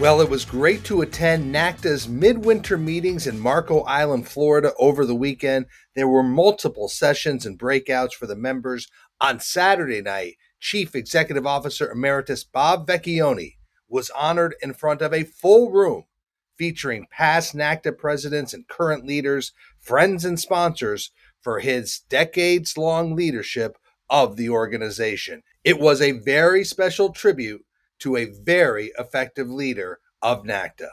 Well, it was great to attend NACDA's midwinter meetings in Marco Island, Florida over the weekend. There were multiple sessions and breakouts for the members. On Saturday night, Chief Executive Officer Emeritus Bob Vecchione was honored in front of a full room featuring past NACDA presidents and current leaders, friends, and sponsors for his decades long leadership of the organization. It was a very special tribute to a very effective leader of NACDA.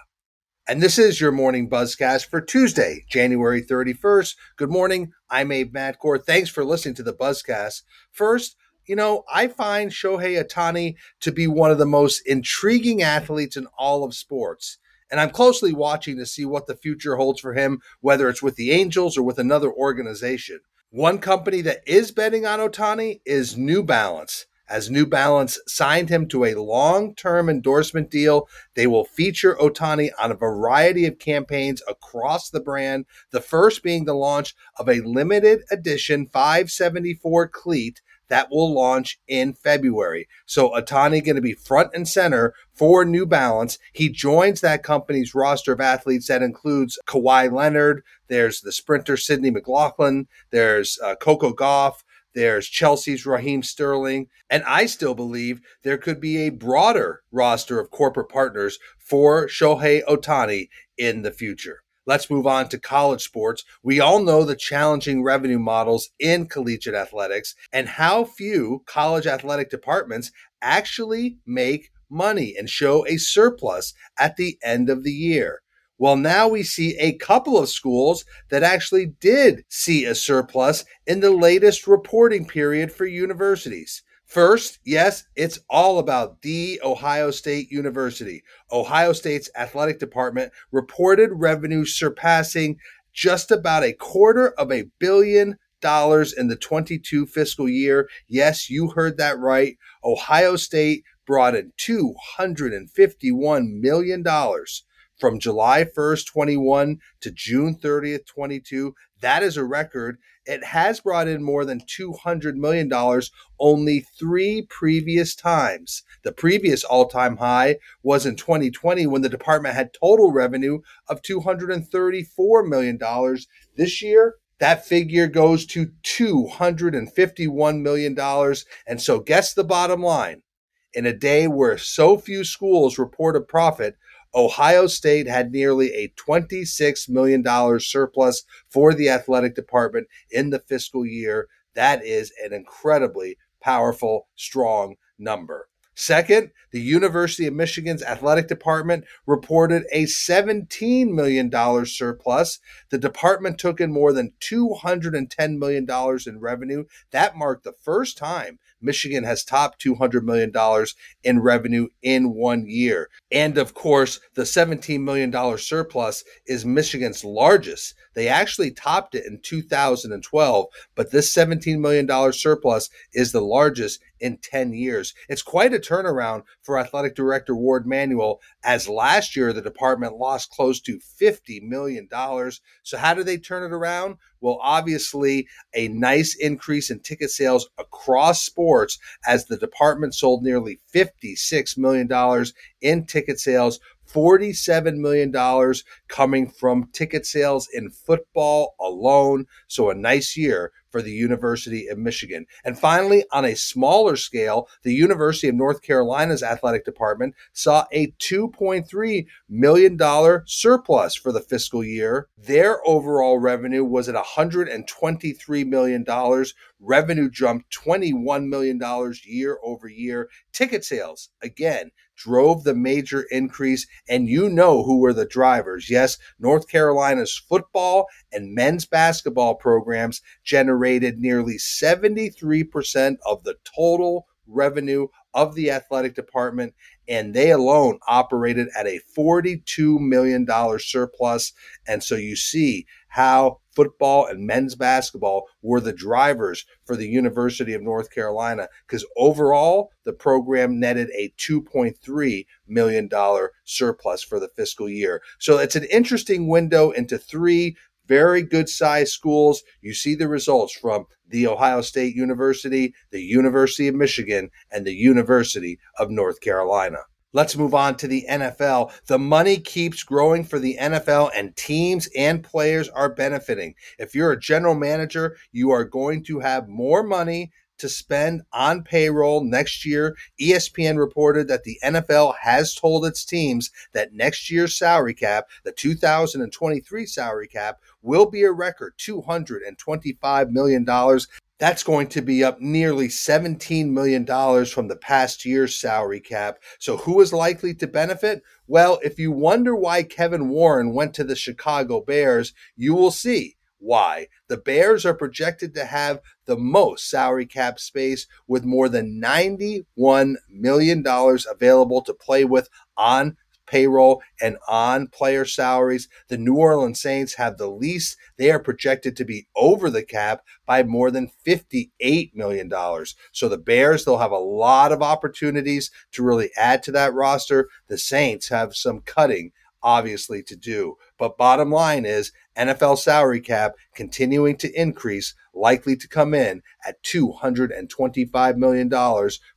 And this is your morning buzzcast for Tuesday, January 31st. Good morning. I'm Abe Madkour. Thanks for listening to the buzzcast. First, you know, I find Shohei Ohtani to be one of the most intriguing athletes in all of sports. And I'm closely watching to see what the future holds for him, whether it's with the Angels or with another organization. One company that is betting on Ohtani is New Balance as New Balance signed him to a long term endorsement deal. They will feature Ohtani on a variety of campaigns across the brand, the first being the launch of a limited edition 574 cleat that will launch in February. So Ohtani going to be front and center for New Balance. He joins that company's roster of athletes that includes Kawhi Leonard. There's the sprinter Sydney McLaughlin. There's uh, Coco Gauff. There's Chelsea's Raheem Sterling. And I still believe there could be a broader roster of corporate partners for Shohei Ohtani in the future. Let's move on to college sports. We all know the challenging revenue models in collegiate athletics and how few college athletic departments actually make money and show a surplus at the end of the year. Well, now we see a couple of schools that actually did see a surplus in the latest reporting period for universities. First, yes, it's all about the Ohio State University. Ohio State's athletic department reported revenue surpassing just about a quarter of a billion dollars in the 22 fiscal year. Yes, you heard that right. Ohio State brought in $251 million from July 1st, 21 to June 30th, 22. That is a record. It has brought in more than $200 million only three previous times. The previous all time high was in 2020 when the department had total revenue of $234 million. This year, that figure goes to $251 million. And so, guess the bottom line. In a day where so few schools report a profit, Ohio State had nearly a $26 million surplus for the athletic department in the fiscal year. That is an incredibly powerful, strong number. Second, the University of Michigan's athletic department reported a $17 million surplus. The department took in more than $210 million in revenue. That marked the first time Michigan has topped $200 million in revenue in one year. And of course, the $17 million surplus is Michigan's largest. They actually topped it in 2012, but this $17 million surplus is the largest in 10 years. It's quite a turnaround for athletic director Warde Manuel, as last year the department lost close to $50 million. So, how do they turn it around? Well, obviously, a nice increase in ticket sales across sports as the department sold nearly $56 million in ticket sales $47 million coming from ticket sales in football alone. So, a nice year for the University of Michigan. And finally, on a smaller scale, the University of North Carolina's athletic department saw a $2.3 million surplus for the fiscal year. Their overall revenue was at $123 million. Revenue jumped $21 million year over year. Ticket sales, again, drove the major increase, and you know who were the drivers. Yes, North Carolina's football and men's basketball programs generated generated nearly 73% of the total revenue of the athletic department, and they alone operated at a $42 million surplus. And so you see how football and men's basketball were the drivers for the University of North Carolina because overall the program netted a $2.3 million surplus for the fiscal year. So it's an interesting window into three very good sized schools. You see the results from the Ohio State University, the University of Michigan, and the University of North Carolina. Let's move on to the NFL. The money keeps growing for the NFL, and teams and players are benefiting. If you're a general manager, you are going to have more money to spend on payroll next year. ESPN reported that the NFL has told its teams that next year's salary cap, the 2023 salary cap, will be a record $225 million. That's going to be up nearly $17 million from the past year's salary cap. So, who is likely to benefit? Well, if you wonder why Kevin Warren went to the Chicago Bears, you will see why. The Bears are projected to have the most salary cap space with more than $91 million available to play with on payroll and on player salaries. The New Orleans Saints have the least. They are projected to be over the cap by more than $58 million. So the Bears, they'll have a lot of opportunities to really add to that roster. The Saints have some cutting obviously to do. But bottom line is NFL salary cap continuing to increase, likely to come in at $225 million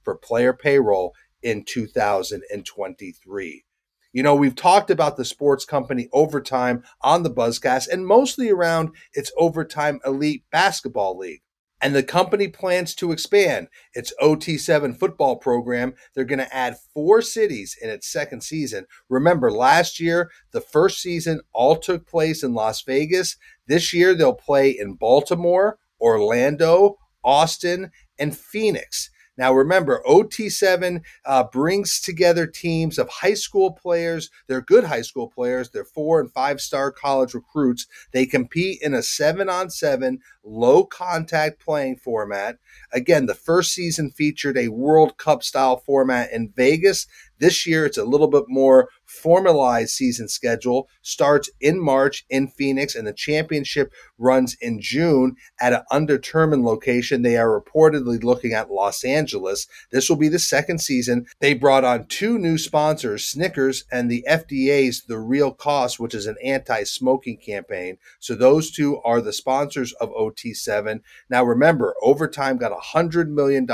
for player payroll in 2023. You know, we've talked about the sports company Overtime on the Buzzcast and mostly around its Overtime Elite Basketball League. And the company plans to expand its OT7 football program. They're going to add four cities in its second season. Remember, last year, the first season all took place in Las Vegas. This year, they'll play in Baltimore, Orlando, Austin, and Phoenix. Now, remember, OT7 uh, brings together teams of high school players. They're good high school players. They're four and five star college recruits. They compete in a seven on seven, low contact playing format. Again, the first season featured a World Cup style format in Vegas. This year, it's a little bit more formalized season schedule. Starts in March in Phoenix, and the championship runs in June at an undetermined location. They are reportedly looking at Los Angeles. This will be the second season. They brought on two new sponsors, Snickers and the FDA's The Real Cost, which is an anti smoking campaign. So those two are the sponsors of OT7. Now, remember, Overtime got $100 million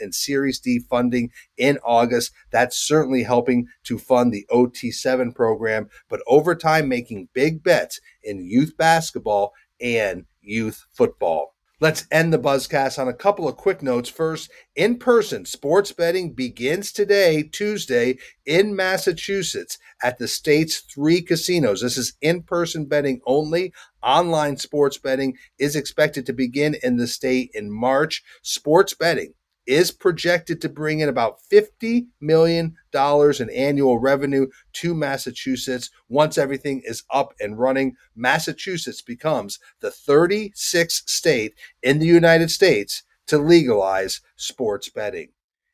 in Series D funding in August. That's certainly helping to fund the OT7 program, but Overtime making big bets in youth basketball and youth football. Let's end the Buzzcast on a couple of quick notes. First, in person sports betting begins today, Tuesday, in Massachusetts at the state's three casinos. This is in person betting only. Online sports betting is expected to begin in the state in March. Sports betting is projected to bring in about $50 million in annual revenue to Massachusetts. Once everything is up and running, Massachusetts becomes the 36th state in the United States to legalize sports betting.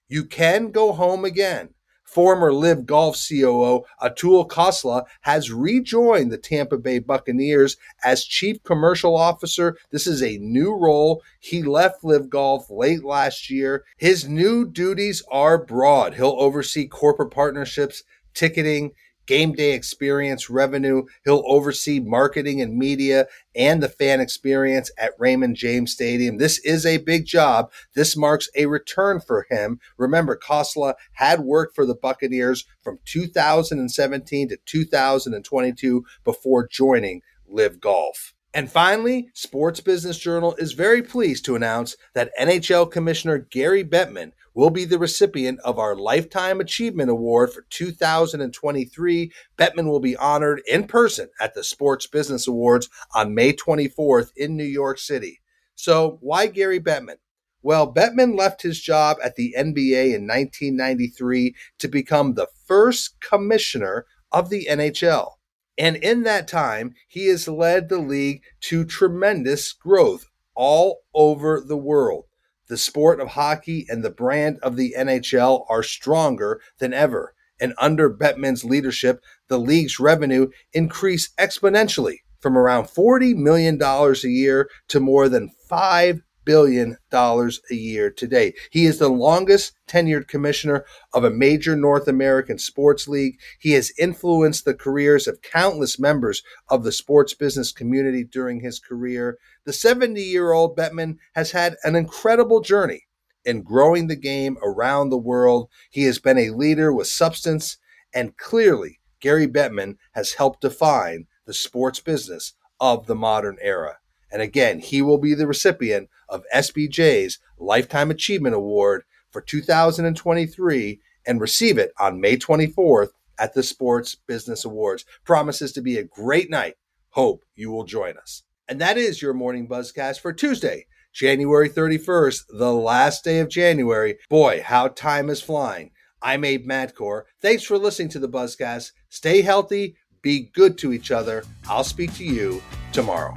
You can go home again Former LIV Golf COO Atul Khosla has rejoined the Tampa Bay Buccaneers as Chief Commercial Officer. This is a new role. He left LIV Golf late last year. His new duties are broad. He'll oversee corporate partnerships, ticketing, game day experience revenue. He'll oversee marketing and media and the fan experience at Raymond James Stadium. This is a big job. This marks a return for him. Remember, Khosla had worked for the Buccaneers from 2017 to 2022 before joining LIV Golf. And finally, Sports Business Journal is very pleased to announce that NHL Commissioner Gary Bettman will be the recipient of our Lifetime Achievement Award for 2023. Bettman will be honored in person at the Sports Business Awards on May 24th in New York City. So, why Gary Bettman? Well, Bettman left his job at the NBA in 1993 to become the first commissioner of the NHL. And in that time, he has led the league to tremendous growth all over the world. The sport of hockey and the brand of the NHL are stronger than ever. And under Bettman's leadership, the league's revenue increased exponentially from around $40 million a year to more than $5 billion dollars a year today. He is the longest tenured commissioner of a major North American sports league. He has influenced the careers of countless members of the sports business community during his career. The 70 year old Bettman has had an incredible journey in growing the game around the world. He has been a leader with substance, and clearly, Gary Bettman has helped define the sports business of the modern era. And again, he will be the recipient of SBJ's Lifetime Achievement Award for 2023 and receive it on May 24th at the Sports Business Awards. Promises to be a great night. Hope you will join us. And that is your morning buzzcast for Tuesday, January 31st, the last day of January. Boy, how time is flying. I'm Abe Madkour. Thanks for listening to the Buzzcast. Stay healthy, be good to each other. I'll speak to you tomorrow.